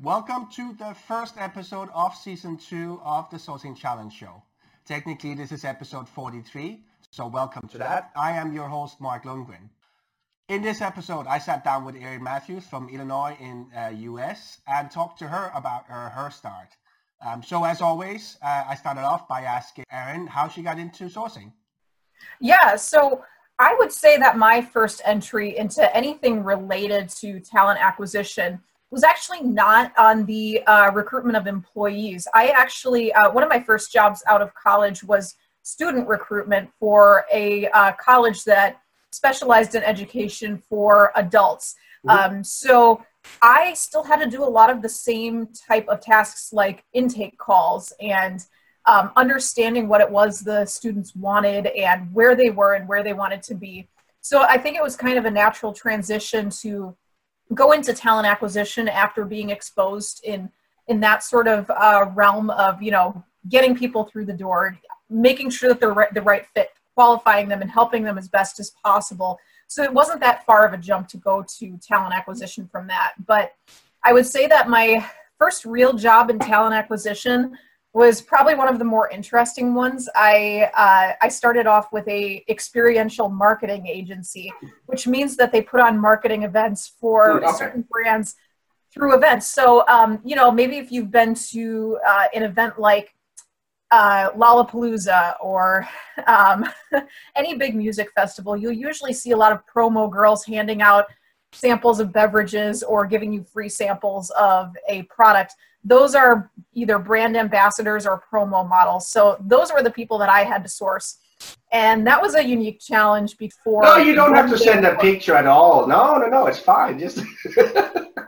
Welcome to the first episode of season two of the Sourcing Challenge Show. Technically, this is episode 43, so welcome to that. I am your host, Mark Lundgren. In this episode, I sat down with Erin Matthews from Illinois in uh, US and talked to her about her, her start. Um, so as always, uh, I started off by asking Erin how she got into sourcing. Yeah, so I would say that my first entry into anything related to talent acquisition was actually not on the uh, recruitment of employees. I actually, uh, one of my first jobs out of college was student recruitment for a uh, college that specialized in education for adults. Mm-hmm. Um, so I still had to do a lot of the same type of tasks like intake calls and um, understanding what it was the students wanted and where they were and where they wanted to be. So I think it was kind of a natural transition to go into talent acquisition after being exposed in in that sort of uh, realm of you know getting people through the door, making sure that they're right, the right fit, qualifying them, and helping them as best as possible. So it wasn't that far of a jump to go to talent acquisition from that. But I would say that my first real job in talent acquisition was probably one of the more interesting ones. I uh, I started off with a experiential marketing agency, which means that they put on marketing events for okay. certain brands through events. So um, you know maybe if you've been to uh, an event like uh, Lollapalooza or um, any big music festival, you'll usually see a lot of promo girls handing out samples of beverages or giving you free samples of a product those are either brand ambassadors or promo models. So those were the people that I had to source. And that was a unique challenge before. No, you don't have to send a picture at all. No, no, no, it's fine. Just.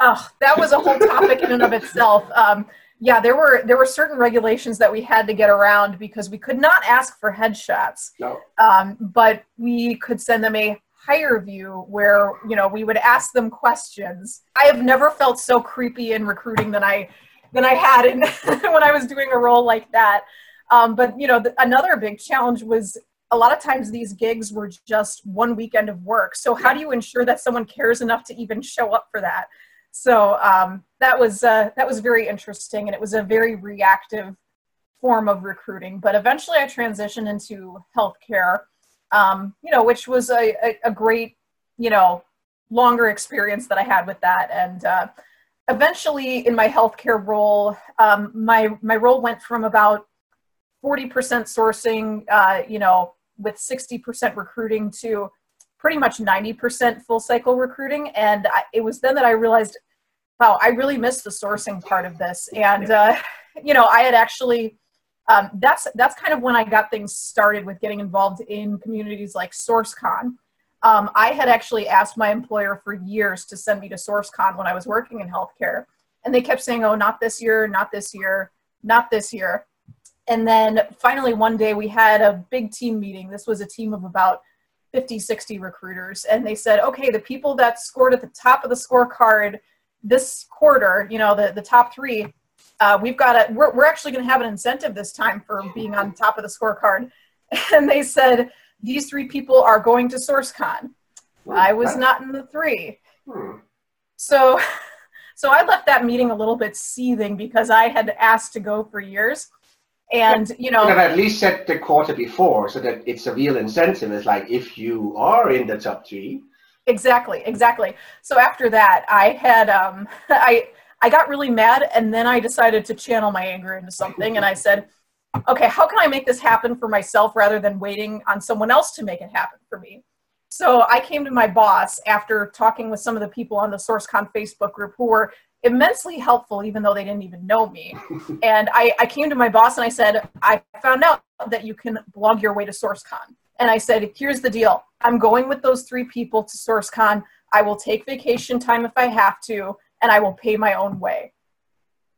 oh, that was a whole topic in and of itself. Um, yeah, there were there were certain regulations that we had to get around because we could not ask for headshots. No. Um, but we could send them a HireVue where you know we would ask them questions. I have never felt so creepy in recruiting than I than I had in when I was doing a role like that. Um, but you know, the, another big challenge was a lot of times these gigs were just one weekend of work. So how do you ensure that someone cares enough to even show up for that? So um, that was uh, that was very interesting, and it was a very reactive form of recruiting. But eventually, I transitioned into healthcare, um, you know, which was a, a, a, great, you know, longer experience that I had with that, and uh, eventually in my healthcare role, um, my my role went from about 40% sourcing, uh, you know, with 60% recruiting to pretty much 90% full cycle recruiting. And I, it was then that I realized, wow, I really missed the sourcing part of this. And uh, you know, I had actually. Um, that's that's kind of when I got things started with getting involved in communities like SourceCon. Um, I had actually asked my employer for years to send me to SourceCon when I was working in healthcare. And they kept saying, oh, not this year, not this year, not this year. And then finally, one day we had a big team meeting. This was a team of about 50, 60 recruiters. And they said, okay, the people that scored at the top of the scorecard this quarter, you know, the, the top three, uh, we've got a, we're, we're actually going to have an incentive this time for being on top of the scorecard. And they said, these three people are going to SourceCon. I was not in the three. Hmm. So, so I left that meeting a little bit seething because I had asked to go for years. And you know, you at least set the quarter before so that it's a real incentive. It's like if you are in the top three. Exactly, exactly. So after that, I had um, I I got really mad, and then I decided to channel my anger into something, and I said, okay, how can I make this happen for myself rather than waiting on someone else to make it happen for me? So I came to my boss after talking with some of the people on the SourceCon Facebook group who were immensely helpful, even though they didn't even know me. and I, I came to my boss and I said, I found out that you can blog your way to SourceCon. And I said, here's the deal. I'm going with those three people to SourceCon. I will take vacation time if I have to, and I will pay my own way.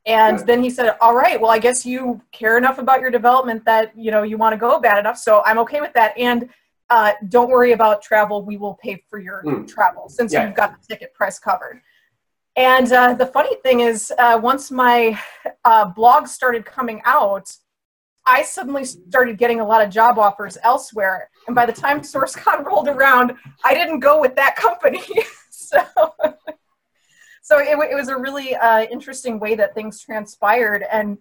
And then he said, "All right, well, I guess you care enough about your development that you know you want to go bad enough. So I'm okay with that. And uh, don't worry about travel. We will pay for your mm. travel since yeah. you've got the ticket price covered." And uh, the funny thing is, uh, once my uh, blog started coming out, I suddenly started getting a lot of job offers elsewhere. And by the time SourceCon rolled around, I didn't go with that company. so so it, it was a really uh, interesting way that things transpired. And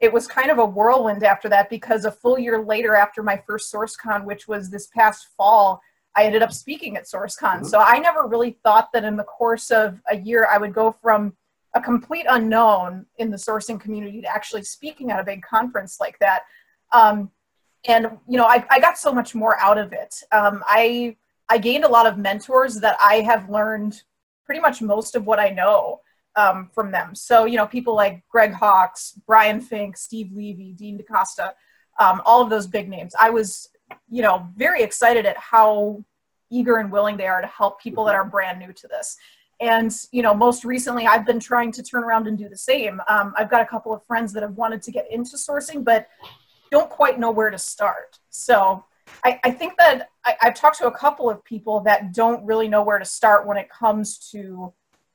it was kind of a whirlwind after that because a full year later, after my first SourceCon, which was this past fall, I ended up speaking at SourceCon. Mm-hmm. So I never really thought that in the course of a year I would go from a complete unknown in the sourcing community to actually speaking at a big conference like that. Um, and you know, I, I, got so much more out of it. Um, I I gained a lot of mentors that I have learned pretty much most of what I know um, from them. So you know, people like Greg Hawkes, Brian Fink, Steve Levy, Dean DaCosta, um, all of those big names. I was you know very excited at how eager and willing they are to help people that are brand new to this and you know most recently i've been trying to turn around and do the same um, i've got a couple of friends that have wanted to get into sourcing but don't quite know where to start so i, I think that I, i've talked to a couple of people that don't really know where to start when it comes to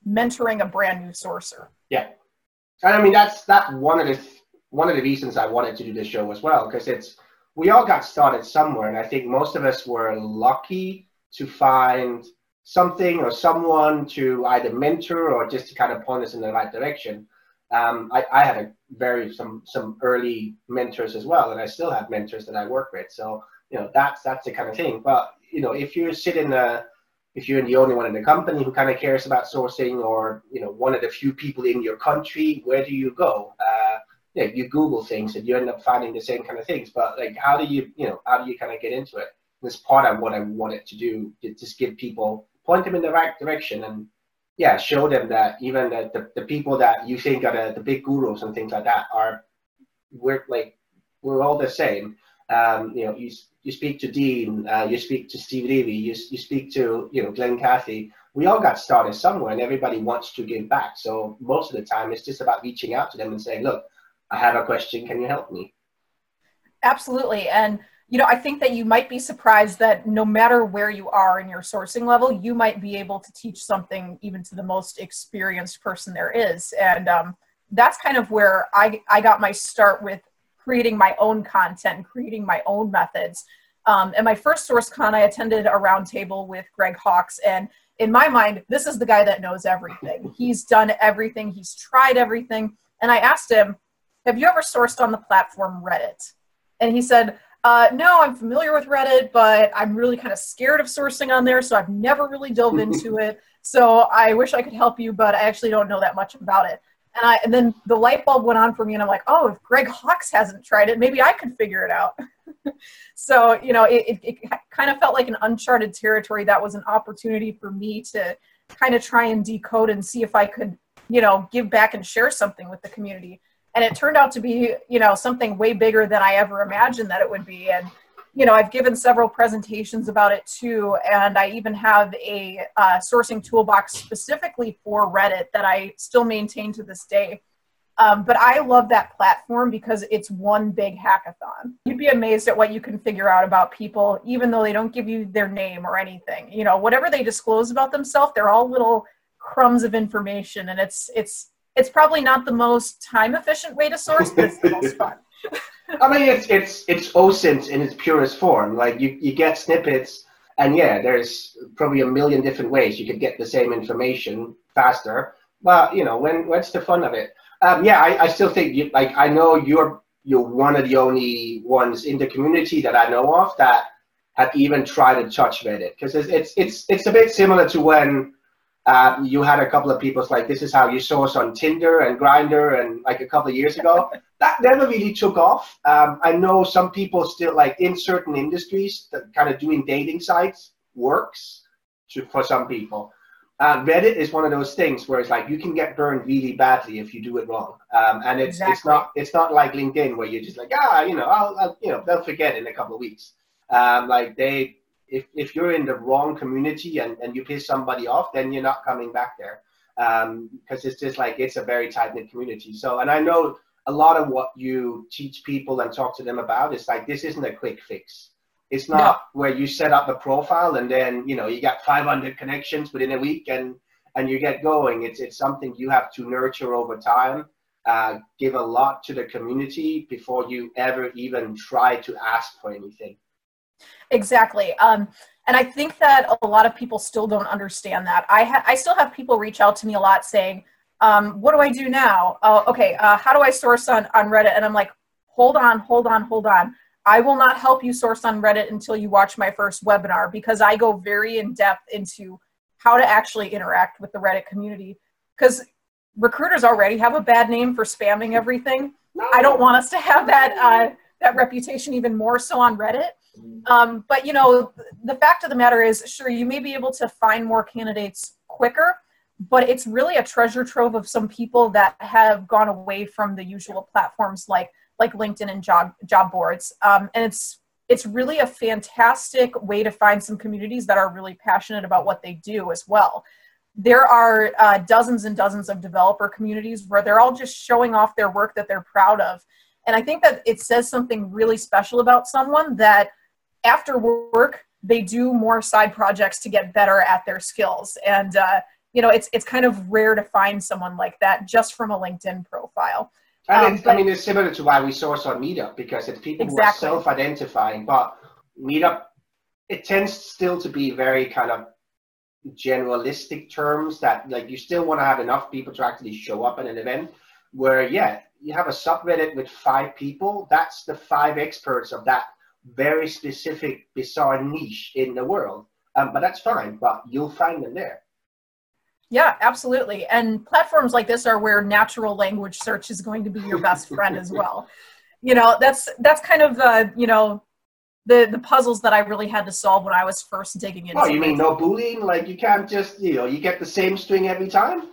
mentoring a brand new sourcer yeah i mean that's that one of the one of the reasons i wanted to do this show as well because it's we all got started somewhere and i think most of us were lucky to find something or someone to either mentor or just to kind of point us in the right direction. Um, I, I, had a very some some early mentors as well, and I still have mentors that I work with. So you know that's that's the kind of thing. But you know if you sit in a if you're the only one in the company who kind of cares about sourcing, or you know one of the few people in your country, where do you go? Uh, yeah, you Google things and you end up finding the same kind of things. But like, how do you you know how do you kind of get into it? This part of what I wanted to do, to just give people point them in the right direction and yeah, show them that even the, the, the people that you think are the, the big gurus and things like that are we're like we're all the same. Um, you know, you you speak to Dean, uh, you speak to Steve Levy, you you speak to you know Glenn Cathey. We all got started somewhere, and everybody wants to give back. So most of the time, it's just about reaching out to them and saying, "Look, I have a question. Can you help me?" Absolutely, and you know, I think that you might be surprised that no matter where you are in your sourcing level, you might be able to teach something even to the most experienced person there is. And um, that's kind of where I, I got my start with creating my own content creating my own methods. Um, and my first SourceCon, I attended a roundtable with Greg Hawkes. And in my mind, this is the guy that knows everything. He's done everything, he's tried everything. And I asked him, Have you ever sourced on the platform Reddit? And he said, uh, no, I'm familiar with Reddit, but I'm really kind of scared of sourcing on there, so I've never really dove into it. So I wish I could help you, but I actually don't know that much about it. And I and then the light bulb went on for me, and I'm like, oh, if Greg Hawkes hasn't tried it, maybe I could figure it out. so you know, it, it, it kind of felt like an uncharted territory. That was an opportunity for me to kind of try and decode and see if I could, you know, give back and share something with the community and it turned out to be you know something way bigger than i ever imagined that it would be and you know i've given several presentations about it too and i even have a uh, sourcing toolbox specifically for reddit that i still maintain to this day. Um, but i love that platform because it's one big hackathon. You'd be amazed at what you can figure out about people even though they don't give you their name or anything. You know whatever they disclose about themselves they're all little crumbs of information and it's it's it's probably not the most time efficient way to source, but it's the most fun. I mean, it's it's it's OSINT in its purest form. Like you, you get snippets, and yeah, there's probably a million different ways you could get the same information faster. But you know, when what's the fun of it? Um, yeah, I, I still think you, like I know you're you're one of the only ones in the community that I know of that have even tried to touch Reddit because it's, it's it's it's a bit similar to when um, you had a couple of people like this is how you source on Tinder and Grindr and like a couple of years ago. that never really took off. Um, I know some people still like in certain industries that kind of doing dating sites works to, for some people. Uh, Reddit is one of those things where it's like you can get burned really badly if you do it wrong, um, and it's exactly. it's not it's not like LinkedIn where you're just like ah you know I'll, I'll you know they'll forget in a couple of weeks. Um, like they if, if you're in the wrong community and, and you piss somebody off, then you're not coming back there. Because um, it's just like it's a very tight knit community. So, and I know a lot of what you teach people and talk to them about is like this isn't a quick fix. It's not no. where you set up a profile and then you know you got 500 connections within a week and and you get going. It's it's something you have to nurture over time. Uh, give a lot to the community before you ever even try to ask for anything. Exactly. Um, And I think that a lot of people still don't understand that. I ha- I still have people reach out to me a lot saying, um, "What do I do now? Uh, okay, uh, how do I source on on Reddit?" And I'm like, "Hold on, hold on, hold on. I will not help you source on Reddit until you watch my first webinar because I go very in depth into how to actually interact with the Reddit community. Because recruiters already have a bad name for spamming everything. I don't want us to have that uh, that reputation even more so on Reddit. Um, but you know, the fact of the matter is, sure, you may be able to find more candidates quicker, but it's really a treasure trove of some people that have gone away from the usual platforms like like LinkedIn and job job boards. Um, and it's it's really a fantastic way to find some communities that are really passionate about what they do as well. There are uh, dozens and dozens of developer communities where they're all just showing off their work that they're proud of. And I think that it says something really special about someone that after work, they do more side projects to get better at their skills. And, uh, you know, it's, it's kind of rare to find someone like that just from a LinkedIn profile. Um, but, I mean, it's similar to why we source on Meetup because it's people exactly. who are self-identifying, but Meetup, it tends still to be very kind of generalistic terms that like you still want to have enough people to actually show up at an event where yeah you have a subreddit with five people that's the five experts of that very specific bizarre niche in the world um, but that's fine but you'll find them there yeah, absolutely. And platforms like this are where natural language search is going to be your best friend as well. You know, that's that's kind of the, you know, the the puzzles that I really had to solve when I was first digging into. Oh, you mean no boolean? Like you can't just, you know, you get the same string every time?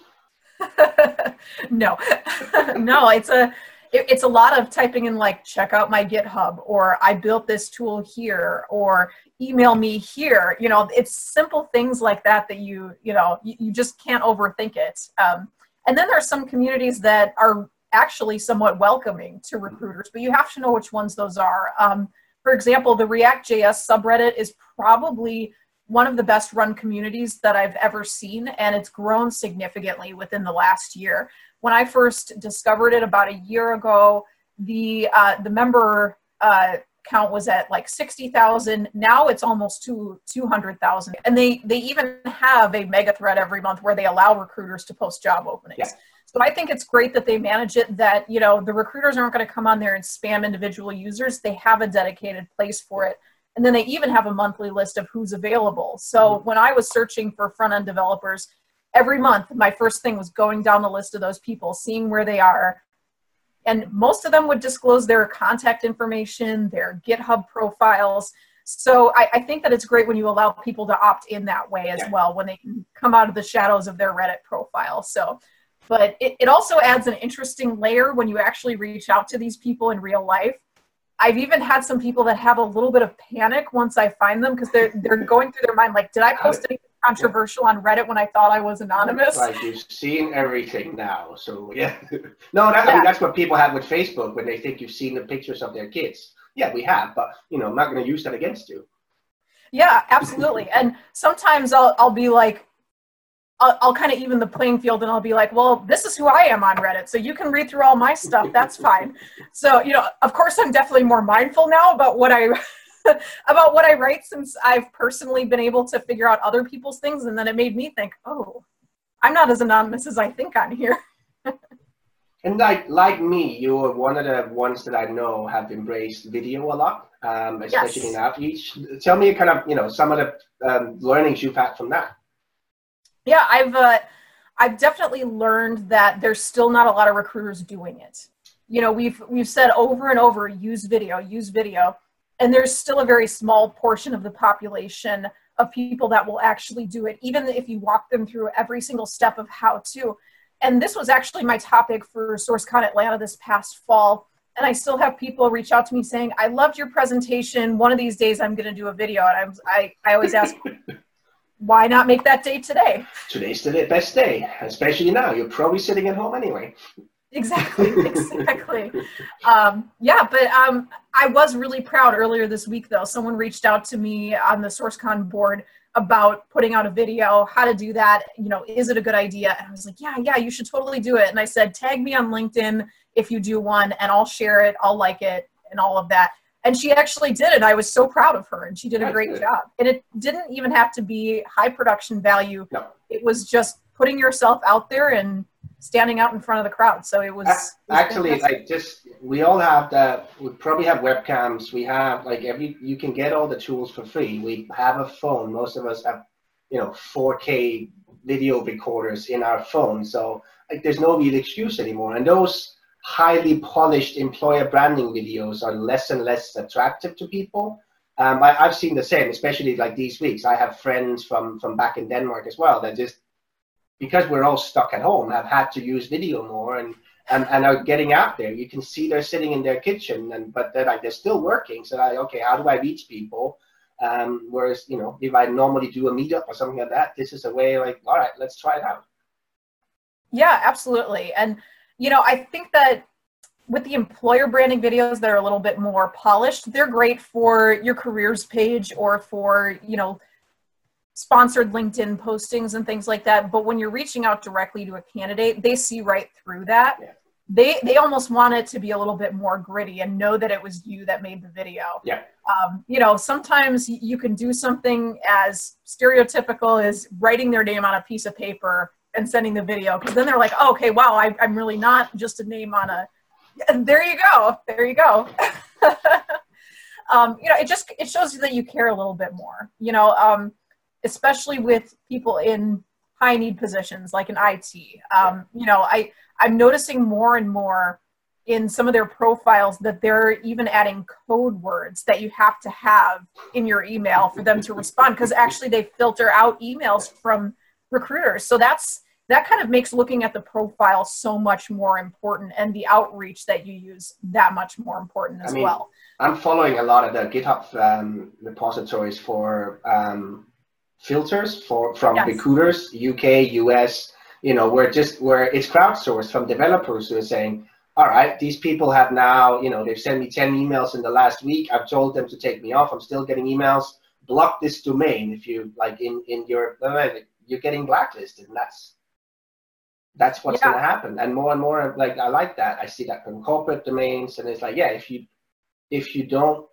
no. no, it's a it, it's a lot of typing in like check out my github or i built this tool here or email me here you know it's simple things like that that you you know you, you just can't overthink it. Um, and then there's some communities that are actually somewhat welcoming to recruiters but you have to know which ones those are. Um, for example the react js subreddit is probably one of the best run communities that i've ever seen and it's grown significantly within the last year when I first discovered it about a year ago, the uh, the member uh, count was at like 60,000. Now it's almost to 200,000. And they, they even have a mega thread every month where they allow recruiters to post job openings. Yeah. So I think it's great that they manage it that, you know, the recruiters aren't going to come on there and spam individual users. They have a dedicated place for it. And then they even have a monthly list of who's available. So mm-hmm. when I was searching for front end developers, every month my first thing was going down the list of those people seeing where they are. And most of them would disclose their contact information their github profiles. So I, I think that it's great when you allow people to opt in that way as yeah. well when they can come out of the shadows of their reddit profile. So but it, it also adds an interesting layer when you actually reach out to these people in real life. I've even had some people that have a little bit of panic once I find them because they're they're going through their mind like, did I post anything controversial on Reddit when I thought I was anonymous. Like you've seen everything now, so yeah. no, that, yeah. I mean, that's what people have with Facebook when they think you've seen the pictures of their kids. Yeah, we have, but you know, I'm not going to use that against you. Yeah, absolutely. and sometimes I'll I'll be like, I'll, I'll kind of even the playing field and I'll be like, well, this is who I am on Reddit, so you can read through all my stuff. That's fine. So you know, of course, I'm definitely more mindful now about what I about what I write since I've personally been able to figure out other people's things. And then it made me think, oh, I'm not as anonymous as I think on here. and like like me, you're one of the ones that I know have embraced video a lot, um, especially yes. in outreach. Tell me kind of, you know, some of the um, learnings you've had from that. Yeah, I've uh, I've definitely learned that there's still not a lot of recruiters doing it. You know, we've we've said over and over, use video, use video and there's still a very small portion of the population of people that will actually do it even if you walk them through every single step of how to. And this was actually my topic for sourcecon atlanta this past fall. And i still have people reach out to me saying i loved your presentation. One of these days i'm going to do a video. And I'm, i i always ask why not make that day today? Today's the best day especially now. You're probably sitting at home anyway exactly exactly. Um, yeah but um, i was really proud earlier this week though. Someone reached out to me on the sourcecon board about putting out a video how to do that. You know is it a good idea? And i was like yeah yeah you should totally do it. And i said tag me on linkedin if you do one and i'll share it i'll like it and all of that. And she actually did it. i was so proud of her and she did a great job. And it didn't even have to be high production value. No. it was just putting yourself out there and standing out in front of the crowd so it was, A- it was Actually, like just we all have that. We probably have webcams. We have like every. You can get all the tools for free. We have a phone. Most of us have, you know, 4K video recorders in our phone. So like, there's no real excuse anymore. And those highly polished employer branding videos are less and less attractive to people. Um, I, I've seen the same, especially like these weeks. I have friends from from back in Denmark as well that just because we're all stuck at home have had to use video more and and, and are getting out there. You can see they're sitting in their kitchen, and but they're like they're still working. So like, okay, how do I reach people? Um, whereas you know, if I normally do a meetup or something like that, this is a way like, all right, let's try it out. Yeah, absolutely. And you know, I think that with the employer branding videos that are a little bit more polished, they're great for your careers page or for, you know, sponsored LinkedIn postings and things like that. But when you're reaching out directly to a candidate, they see right through that. Yeah. They they almost want it to be a little bit more gritty and know that it was you that made the video. Yeah. Um, you know, sometimes you can do something as stereotypical as writing their name on a piece of paper and sending the video because then they're like, oh, okay, wow, I, I'm really not just a name on a. And there you go. There you go. um, you know, it just it shows you that you care a little bit more. You know, um, especially with people in high need positions like in IT. Um, you know, I I'm noticing more and more in some of their profiles that they're even adding code words that you have to have in your email for them to respond because actually they filter out emails from recruiters. So that's that kind of makes looking at the profile so much more important and the outreach that you use that much more important as I mean, well. I'm following a lot of the GitHub um, repositories for um, filters for from Yes. recruiters, UK, US. You know, where just where it's crowdsourced from developers who are saying, "All right, these people have now, you know, they've sent me ten emails in the last week. I've told them to take me off. I'm still getting emails. Block this domain if you like in in your you're getting blacklisted, and that's that's what's Yeah. going to happen. And more and more, like I like that. I see that from corporate domains, and it's like, yeah, if you if you don't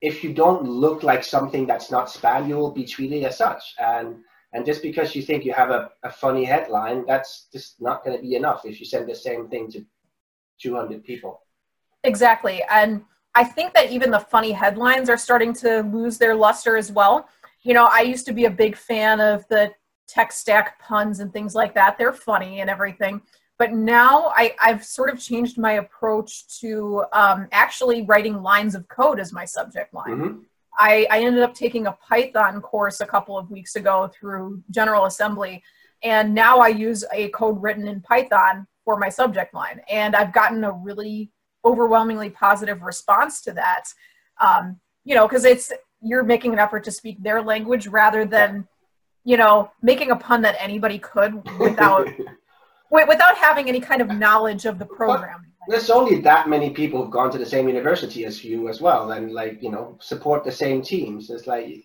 if you don't look like something that's not spam, you will be treated as such. And and just because you think you have a, a funny headline, that's just not going to be enough if you send the same thing to 200 people. Exactly. And I think that even the funny headlines are starting to lose their luster as well. You know, I used to be a big fan of the tech stack puns and things like that. They're funny and everything. But now I, I've sort of changed my approach to um, actually writing lines of code as my subject line. Mhm. I, I ended up taking a Python course a couple of weeks ago through General Assembly, and now I use a code written in Python for my subject line. And I've gotten a really overwhelmingly positive response to that. Um, you know, because it's you're making an effort to speak their language rather than, you know, making a pun that anybody could without wi- without having any kind of knowledge of the program. There's only that many people who've gone to the same university as you as well, and like you know support the same teams. It's like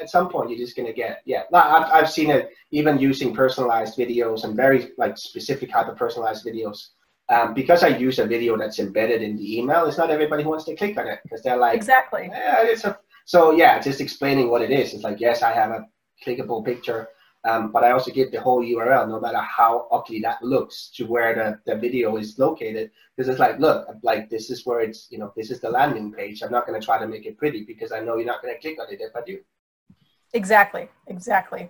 at some point you're just gonna get yeah. No, I've I've seen it even using personalized videos and very like specific hyper personalized videos. Um, because I use a video that's embedded in the email, it's not everybody who wants to click on it because they're like, Exactly. yeah, it's a, so yeah, just explaining what it is. It's like, yes, I have a clickable picture, um, but I also give the whole URL, no matter how ugly that looks, to where the, the video is located. Because it's like, look, like this is where it's, you know, this is the landing page. I'm not going to try to make it pretty because I know you're not going to click on it if I do. Exactly, exactly.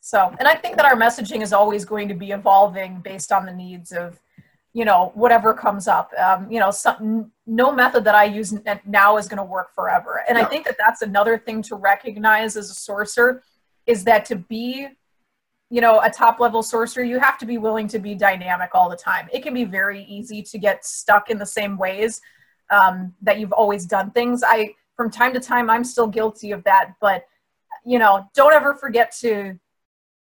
So, and I think that our messaging is always going to be evolving based on the needs of, you know, whatever comes up. Um, you know, some, no method that I use now is going to work forever. And I think that that's another thing to recognize as a sourcer is that to be, you know, a top level sourcer you have to be willing to be dynamic all the time. It can be very easy to get stuck in the same ways um, that you've always done things. I, from time to time, I'm still guilty of that, but you know, don't ever forget to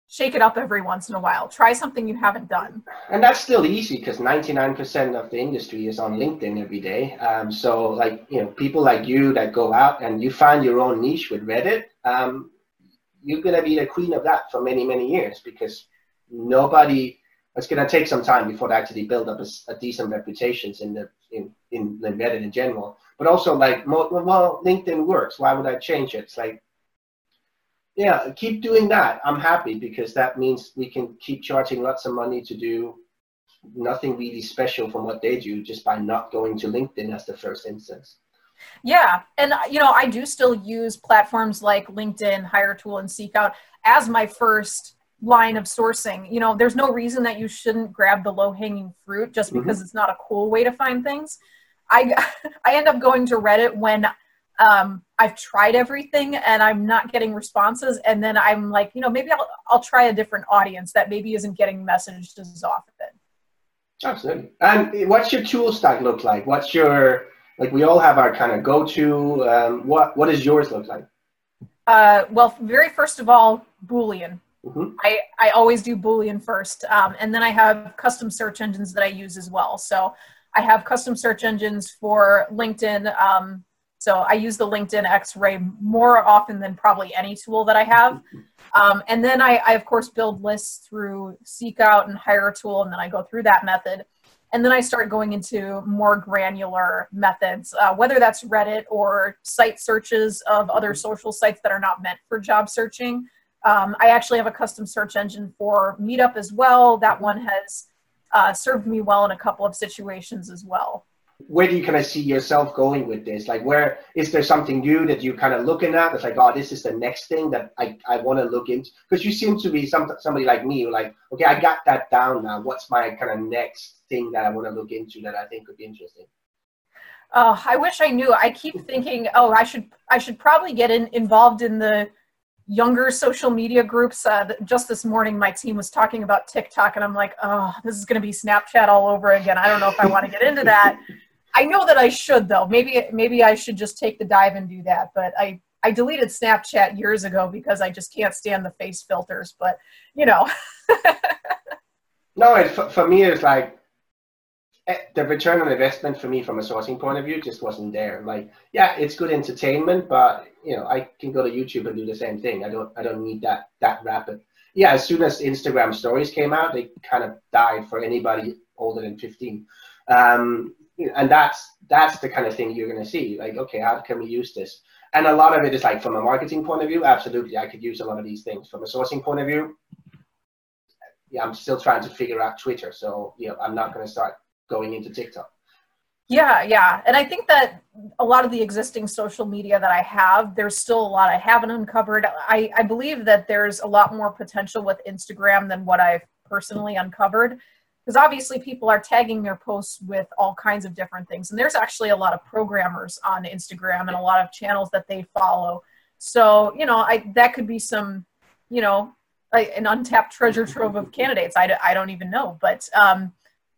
shake it up every once in a while. Try something you haven't done. And that's still easy because 99% of the industry is on LinkedIn every day. Um, so, like, you know, people like you that go out and you find your own niche with Reddit, um, you're going to be the queen of that for many, many years because nobody, it's going to take some time before they actually build up a decent reputations in the, in, in in general. but also like, well, LinkedIn works. Why would I change it? It's like, yeah, keep doing that. I'm happy because that means we can keep charging lots of money to do nothing really special from what they do just by not going to LinkedIn as the first instance. Yeah, and you know, I do still use platforms like LinkedIn, Hiretual, and Seekout as my first line of sourcing. You know, there's no reason that you shouldn't grab the low hanging fruit just mm-hmm. because mm-hmm. it's not a cool way to find things. I I end up going to Reddit when um, I've tried everything and I'm not getting responses, and then I'm like, you know, maybe I'll I'll try a different audience that maybe isn't getting messaged as often. Absolutely. And what's your tool stack look like? What's your like? We all have our kind of go-to. Um, what what does yours look like? Uh, well, very first of all, Boolean. Mm-hmm. I, I always do Boolean first. Um, and then I have custom search engines that I use as well. So I have custom search engines for LinkedIn. Um, so I use the LinkedIn X-ray more often than probably any tool that I have. Um, and then I, I, of course, build lists through Seekout and Hiretual, and then I go through that method. And then I start going into more granular methods, uh, whether that's Reddit or site searches of other social sites that are not meant for job searching. Um, I actually have a custom search engine for Meetup as well. That one has uh, served me well in a couple of situations as well. Where do you kind of see yourself going with this? Like, where is there something new that you're kind of looking at? It's like, oh, this is the next thing that I, I want to look into. Because you seem to be some, somebody like me, like, okay, I got that down now. What's my kind of next thing that I want to look into that I think could be interesting? Oh, I wish I knew. I keep thinking, oh, I should I should probably get in, involved in the younger social media groups. Uh, just this morning, my team was talking about TikTok, and I'm like, oh, this is going to be Snapchat all over again. I don't know if I want to get into that. I know that I should though. Maybe maybe I should just take the dive and do that. But I I deleted Snapchat years ago because I just can't stand the face filters. But you know. no, it, for, for me it's like Eh, the return on investment for me from a sourcing point of view just wasn't there. Like, yeah, it's good entertainment, but you know, I can go to YouTube and do the same thing. I don't, I don't need that that rapid. Yeah, as soon as Instagram stories came out, they kind of died for anybody older than 15. Um, and that's that's the kind of thing you're going to see. Like, okay, how can we use this? And a lot of it is like from a marketing point of view, absolutely, I could use a lot of these things. From a sourcing point of view, yeah, I'm still trying to figure out Twitter, so you know, I'm not going to start going into TikTok. Yeah, yeah. And I think that a lot of the existing social media that I have, there's still a lot I haven't uncovered. I, I believe that there's a lot more potential with Instagram than what I've personally uncovered. Because obviously people are tagging their posts with all kinds of different things. And there's actually a lot of programmers on Instagram and a lot of channels that they follow. So, you know, I that could be some, you know, an untapped treasure trove of candidates. I, I don't even know. But um,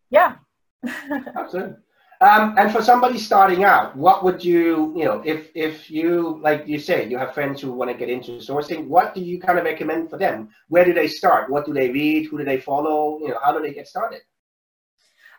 yeah, Absolutely. Um, and for somebody starting out, what would you, you know, if if you like you say you have friends who want to get into sourcing, what do you kind of recommend for them? Where do they start? What do they read? Who do they follow? You know, how do they get started?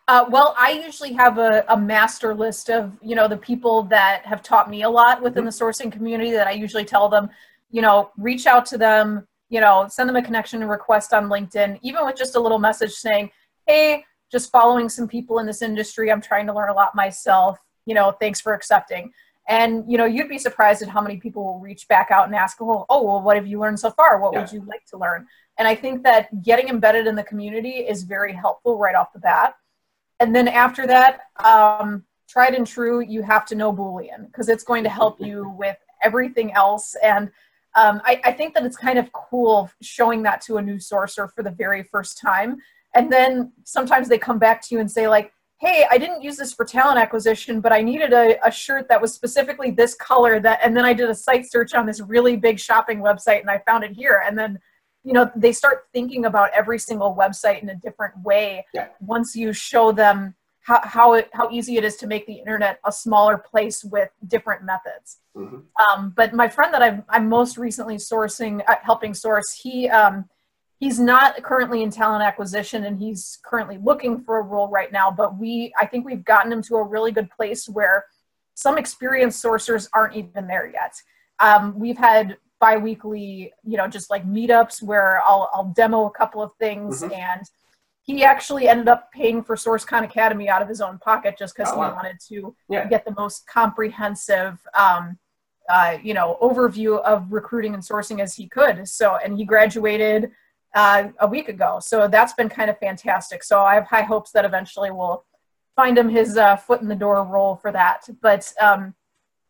Uh, well, I usually have a, a, master list of you know the people that have taught me a lot within mm-hmm. the sourcing community. That I usually tell them, you know, reach out to them, you know, send them a connection request on LinkedIn, even with just a little message saying, hey just following some people in this industry. I'm trying to learn a lot myself. You know, thanks for accepting. And you know, you'd be surprised at how many people will reach back out and ask, "Well, oh, well, what have you learned so far? What yeah. would you like to learn?" And I think that getting embedded in the community is very helpful right off the bat. And then after that, um, tried and true, you have to know Boolean because it's going to help you with everything else. And um, I, I think that it's kind of cool showing that to a new sourcer for the very first time and then sometimes they come back to you and say like hey i didn't use this for talent acquisition but i needed a, a shirt that was specifically this color that and then i did a site search on this really big shopping website and i found it here and then you know they start thinking about every single website in a different way yeah. once you show them how how, it, how easy it is to make the internet a smaller place with different methods mm-hmm. um, but my friend that i am most recently sourcing uh, helping source he um, he's not currently in talent acquisition and he's currently looking for a role right now but we i think we've gotten him to a really good place where some experienced sourcers aren't even there yet um, we've had bi-weekly you know just like meetups where i'll, I'll demo a couple of things mm-hmm. and he actually ended up paying for SourceCon Academy out of his own pocket just because Oh, he wanted to Yeah. get the most comprehensive, um, uh, you know, overview of recruiting and sourcing as he could. So, and he graduated uh, a week ago. So that's been kind of fantastic. So I have high hopes that eventually we'll find him his uh, foot in the door role for that. But um,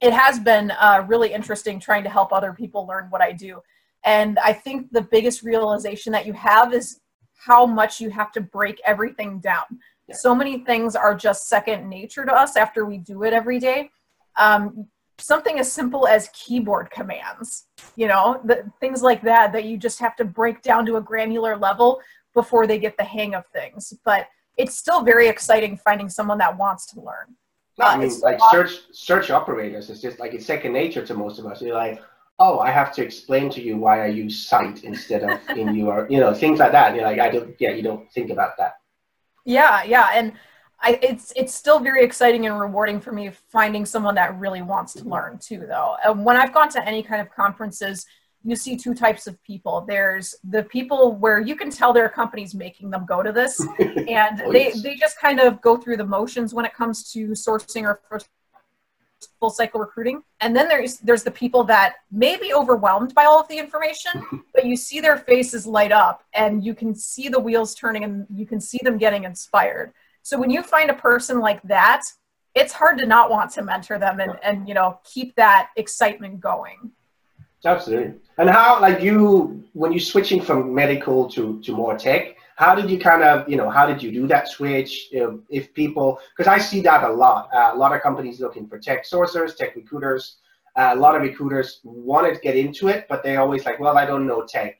it has been uh, really interesting trying to help other people learn what I do. And I think the biggest realization that you have is how much you have to break everything down. Yeah. So many things are just second nature to us after we do it every day. Um, something as simple as keyboard commands, you know, the, things like that, that you just have to break down to a granular level before they get the hang of things. But it's still very exciting finding someone that wants to learn. No, I Uh, mean, like search search operators is just like it's second nature to most of us. You're like, oh, I have to explain to you why I use site instead of in your, you know, things like that. You're like, I don't, yeah, you don't think about that. Yeah, yeah, and I, it's it's still very exciting and rewarding for me finding someone that really wants to learn too. Though, and when I've gone to any kind of conferences, you see two types of people. There's the people where you can tell their company's making them go to this, and they they just kind of go through the motions when it comes to sourcing or full cycle recruiting and then there's there's the people that may be overwhelmed by all of the information but you see their faces light up and you can see the wheels turning and you can see them getting inspired so when you find a person like that it's hard to not want to mentor them and and you know keep that excitement going Absolutely. And how, like you, when you're switching from medical to, to more tech, how did you kind of, you know, how did you do that switch? You know, if people, because I see that a lot, uh, a lot of companies looking for tech sourcers, tech recruiters. Uh, a lot of recruiters want to get into it, but they always like, well, I don't know tech.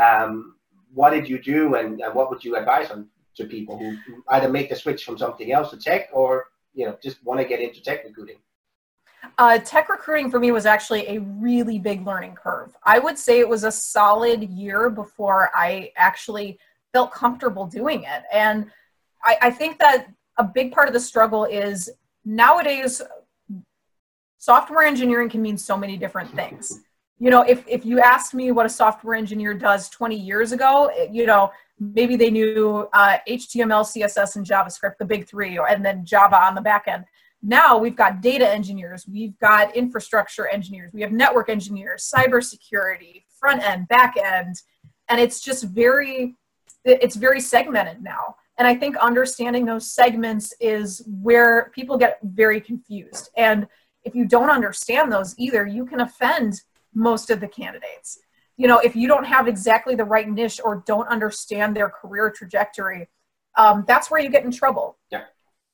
Um, what did you do, and, and what would you advise on to people who who either make the switch from something else to tech, or you know, just want to get into tech recruiting? Uh, tech recruiting for me was actually a really big learning curve. I would say it was a solid year before I actually felt comfortable doing it. And I, I think that a big part of the struggle is nowadays software engineering can mean so many different things. You know, if, if you asked me what a software engineer does 20 years ago, it- you know, maybe they knew uh, HTML, CSS, and JavaScript, the big three, and then Java on the back end now we've got data engineers, we've got infrastructure engineers, we have network engineers, cybersecurity, front end, back end, and it's just very it's very segmented now. And I think understanding those segments is where people get very confused. And if you don't understand those either, you can offend most of the candidates. You know, if you don't have exactly the right niche or don't understand their career trajectory, um, that's where you get in trouble. Yeah.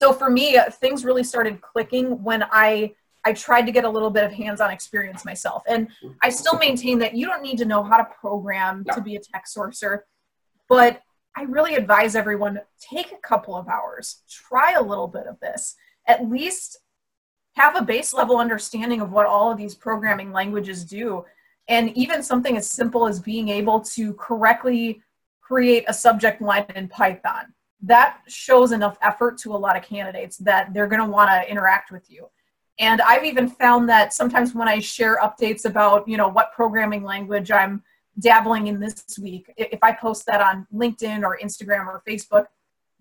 So for me, uh, things really started clicking when I I tried to get a little bit of hands-on experience myself. And I still maintain that you don't need to know how to program No. to be a tech sourcer, but I really advise everyone take a couple of hours, try a little bit of this, at least have a base level understanding of what all of these programming languages do. And even something as simple as being able to correctly create a subject line in Python. That shows enough effort to a lot of candidates that they're going to want to interact with you. And I've even found that sometimes when I share updates about, you know, what programming language I'm dabbling in this week, if I post that on LinkedIn or Instagram or Facebook,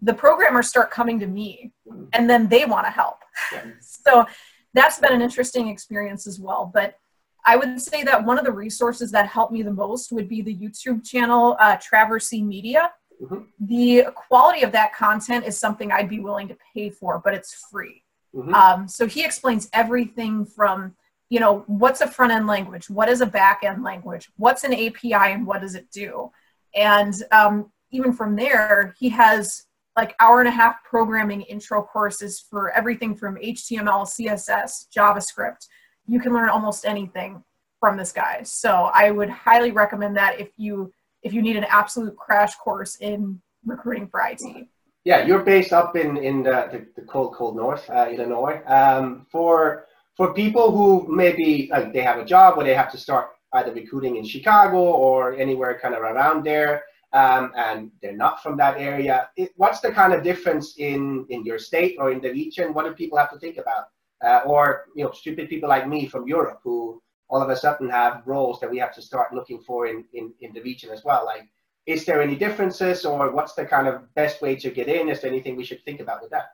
the programmers start coming to me and then they want to help. So that's been an interesting experience as well. But I would say that one of the resources that helped me the most would be the YouTube channel uh, Traversy Media. Mhm. The quality of that content is something I'd be willing to pay for, but it's free. Mhm. Um, so he explains everything from, you know, what's a front end language, what is a back end language, what's an API, and what does it do. And um, even from there, he has like hour and a half programming intro courses for everything from HTML, CSS, JavaScript. You can learn almost anything from this guy. So I would highly recommend that if you if you need an absolute crash course in recruiting for IT. Yeah, you're based up in in the, the, the cold, cold north, uh, Illinois. Um, for for people who maybe like they have a job where they have to start either recruiting in Chicago or anywhere kind of around there, um, and they're not from that area, it, what's the kind of difference in in your state or in the region? What do people have to think about? Uh, or you know, stupid people like me from Europe who all of a sudden have roles that we have to start looking for in in, in the region as well. Like is there any differences or what's the kind of best way to get in? Is there anything we should think about with that?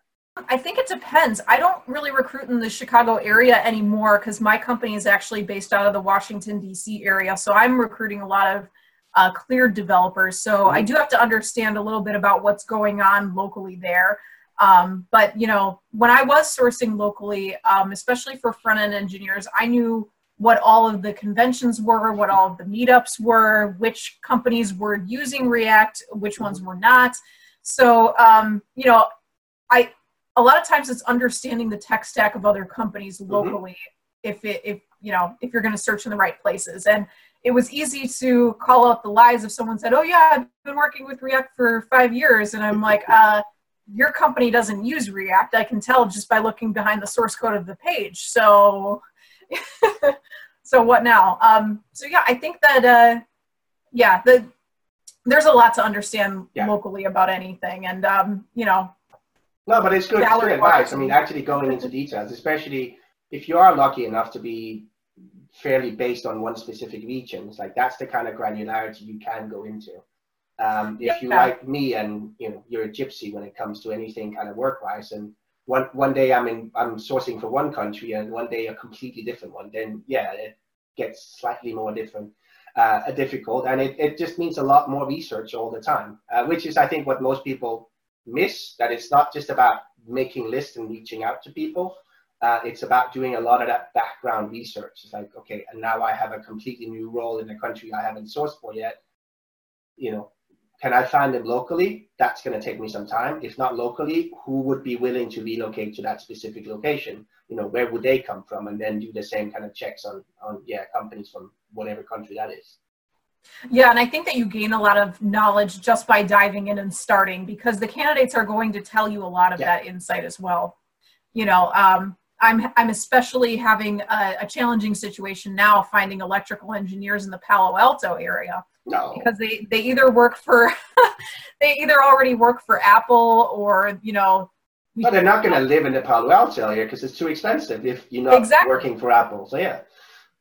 I think it depends. I don't really recruit in the Chicago area anymore because my company is actually based out of the Washington, D.C. area. So I'm recruiting a lot of uh, cleared developers. So I do have to understand a little bit about what's going on locally there. Um, but, you know, when I was sourcing locally, um, especially for front end engineers, I knew what all of the conventions were, what all of the meetups were, which companies were using React, which ones were not. So, um, you know, I a lot of times it's understanding the tech stack of other companies mm-hmm. locally mm-hmm. if it if you know if you're going to search in the right places and it was easy to call out the lies if someone said oh yeah i've been working with react for five years and i'm like uh, your company doesn't use react i can tell just by looking behind the source code of the page so so what now um, so yeah i think that uh, yeah the there's a lot to understand yeah. locally about anything and um, you know no, but it's good, it's good advice. I mean, actually going into details, especially if you are lucky enough to be fairly based on one specific region, it's like that's the kind of granularity you can go into. Um, if yeah. you like me and you know you're a gypsy when it comes to anything kind of work-wise, and one one day I'm in I'm sourcing for one country and one day a completely different one, then yeah, it gets slightly more different. Uh, difficult and it, it just means a lot more research all the time uh, which is i think what most people miss that it's not just about making lists and reaching out to people. Uh, it's about doing a lot of that background research. It's like, okay, and now I have a completely new role in a country I haven't sourced for yet. You know, can I find them locally? That's going to take me some time. If not locally, who would be willing to relocate to that specific location? You know, where would they come from? And then do the same kind of checks on, on yeah, companies from whatever country that is. Yeah, and I think that you gain a lot of knowledge just by diving in and starting because the candidates are going to tell you a lot of yeah. that insight as well. You know, um, I'm I'm especially having a, a, challenging situation now finding electrical engineers in the Palo Alto area no. because they they either work for they either already work for Apple or you know. But they're not going to live in the Palo Alto area because it's too expensive if you're not exactly. working for Apple. So yeah.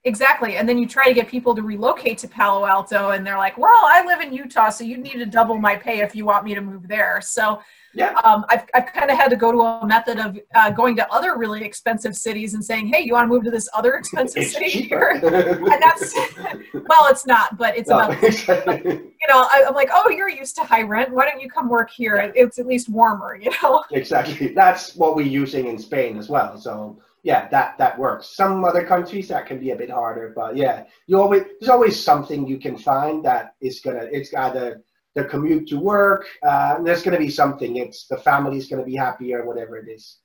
Exactly. And then you try to get people to relocate to Palo Alto and they're like, well, I live in Utah, so you need to double my pay if you want me to move there. So yeah. um, I've, I've kind of had to go to a method of uh, going to other really expensive cities and saying, hey, you want to move to this other expensive it's city cheaper. here? and that's, well, it's not, but it's no. about, you know, I, am like, oh, you're used to high rent. Why don't you come work here? It's at least warmer, you know? Exactly. That's what we're using in Spain as well. So yeah, that that works. Some other countries that can be a bit harder, but yeah, you always there's always something you can find that is gonna it's either the commute to work. Uh, there's gonna be something. It's the family's gonna be happier, whatever it is.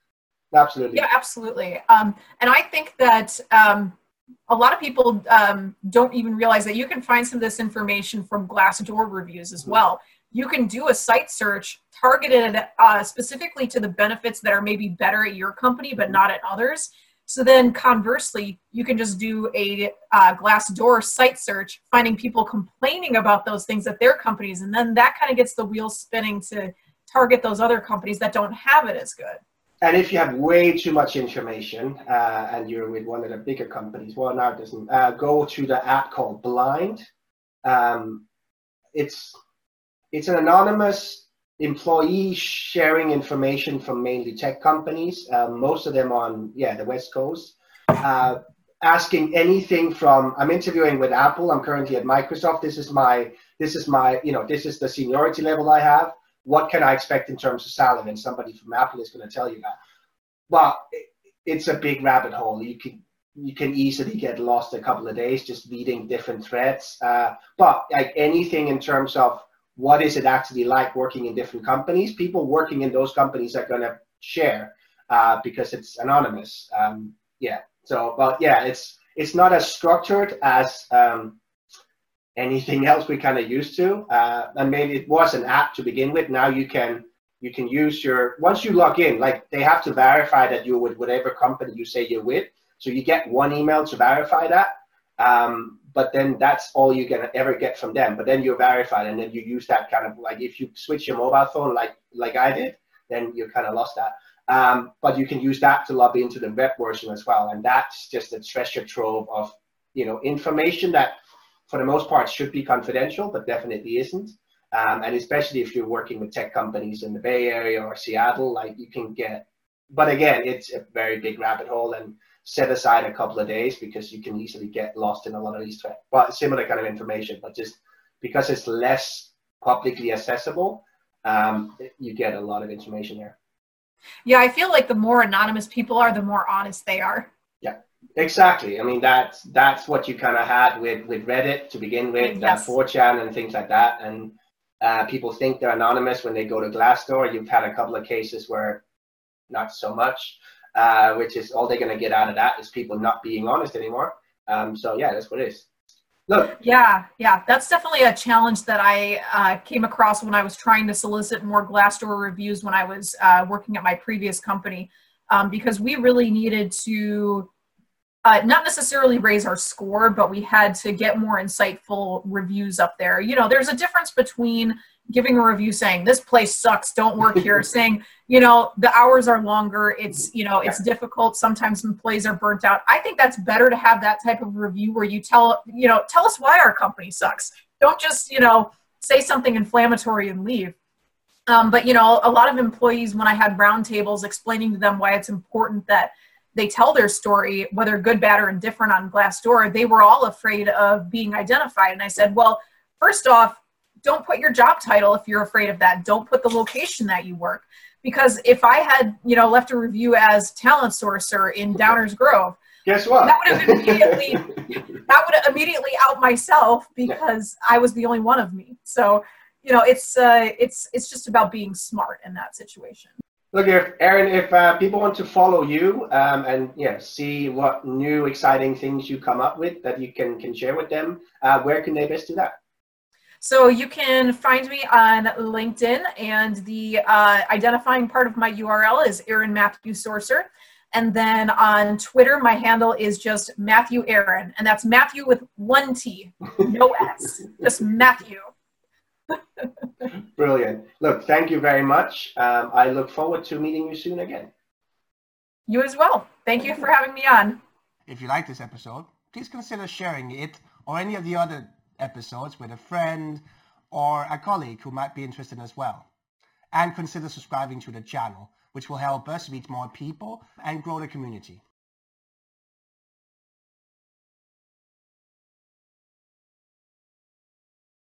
Absolutely. Yeah, absolutely. Um, and I think that um, a lot of people um, don't even realize that you can find some of this information from Glassdoor reviews as mm-hmm. well you can do a site search targeted uh, specifically to the benefits that are maybe better at your company but not at others. So then conversely, you can just do a uh, Glassdoor site search, finding people complaining about those things at their companies. And then that kind of gets the wheels spinning to target those other companies that don't have it as good. And if you have way too much information uh, and you're with one of the bigger companies, well, now it doesn't, uh, go to the app called Blind. Um, it's it's an anonymous employee sharing information from mainly tech companies, uh, most of them on yeah the West Coast, uh, asking anything from I'm interviewing with Apple. I'm currently at Microsoft. This is my this is my you know this is the seniority level I have. What can I expect in terms of salary? And somebody from Apple is going to tell you that. Well, it's a big rabbit hole. You can you can easily get lost a couple of days just reading different threads. Uh, but like anything in terms of what is it actually like working in different companies? People working in those companies are going to share uh, because it's anonymous. Um, yeah. So, but yeah, it's it's not as structured as um, anything else we kind of used to. Uh, I mean, it was an app to begin with. Now you can you can use your once you log in, like they have to verify that you're with whatever company you say you're with. So you get one email to verify that. Um, but then that's all you can ever get from them. But then you're verified, and then you use that kind of like if you switch your mobile phone like like I did, then you kind of lost that. Um, but you can use that to log into the web version as well, and that's just a treasure trove of you know information that, for the most part, should be confidential, but definitely isn't. Um, and especially if you're working with tech companies in the Bay Area or Seattle, like you can get, but again, it's a very big rabbit hole and set aside a couple of days because you can easily get lost in a lot of these, but similar kind of information, but just because it's less publicly accessible, um, you get a lot of information there. Yeah, I feel like the more anonymous people are, the more honest they are. Yeah, exactly. I mean, that's that's what you kind of had with with Reddit to begin with, yes. uh, 4chan and things like that, and uh, people think they're anonymous when they go to Glassdoor. You've had a couple of cases where not so much, uh, which is all they're going to get out of that is people not being honest anymore. Um, so yeah, that's what it is. Look. Yeah, yeah, that's definitely a challenge that I uh, came across when I was trying to solicit more Glassdoor reviews when I was uh, working at my previous company, um, because we really needed to uh, not necessarily raise our score, but we had to get more insightful reviews up there. You know, there's a difference between giving a review saying this place sucks, don't work here, saying you know the hours are longer, it's you know it's difficult. Sometimes employees are burnt out. I think that's better to have that type of review where you tell you know tell us why our company sucks. Don't just you know say something inflammatory and leave. Um, but you know, a lot of employees, when I had roundtables explaining to them why it's important that they tell their story, whether good, bad, or indifferent on Glassdoor, they were all afraid of being identified. And I said, well, first off, don't put your job title if you're afraid of that. Don't put the location that you work. Because if I had, you know, left a review as talent sourcer in Downers Grove, guess what? That would have immediately that would have immediately out myself because I was the only one of me. So, you know, it's uh it's it's just about being smart in that situation. Look, if Erin, if uh, people want to follow you um, and yeah, see what new exciting things you come up with that you can can share with them, uh, where can they best do that? So you can find me on LinkedIn, and the uh, identifying part of my URL is Erin Mathew Sourcer. And then on Twitter, my handle is just Mathew Erin, and that's Mathew with one T, no S, just Mathew. Brilliant. Look, thank you very much. Um, I look forward to meeting you soon again. You as well. Thank you for having me on. If you like this episode, please consider sharing it or any of the other episodes with a friend or a colleague who might be interested as well. And consider subscribing to the channel, which will help us reach more people and grow the community.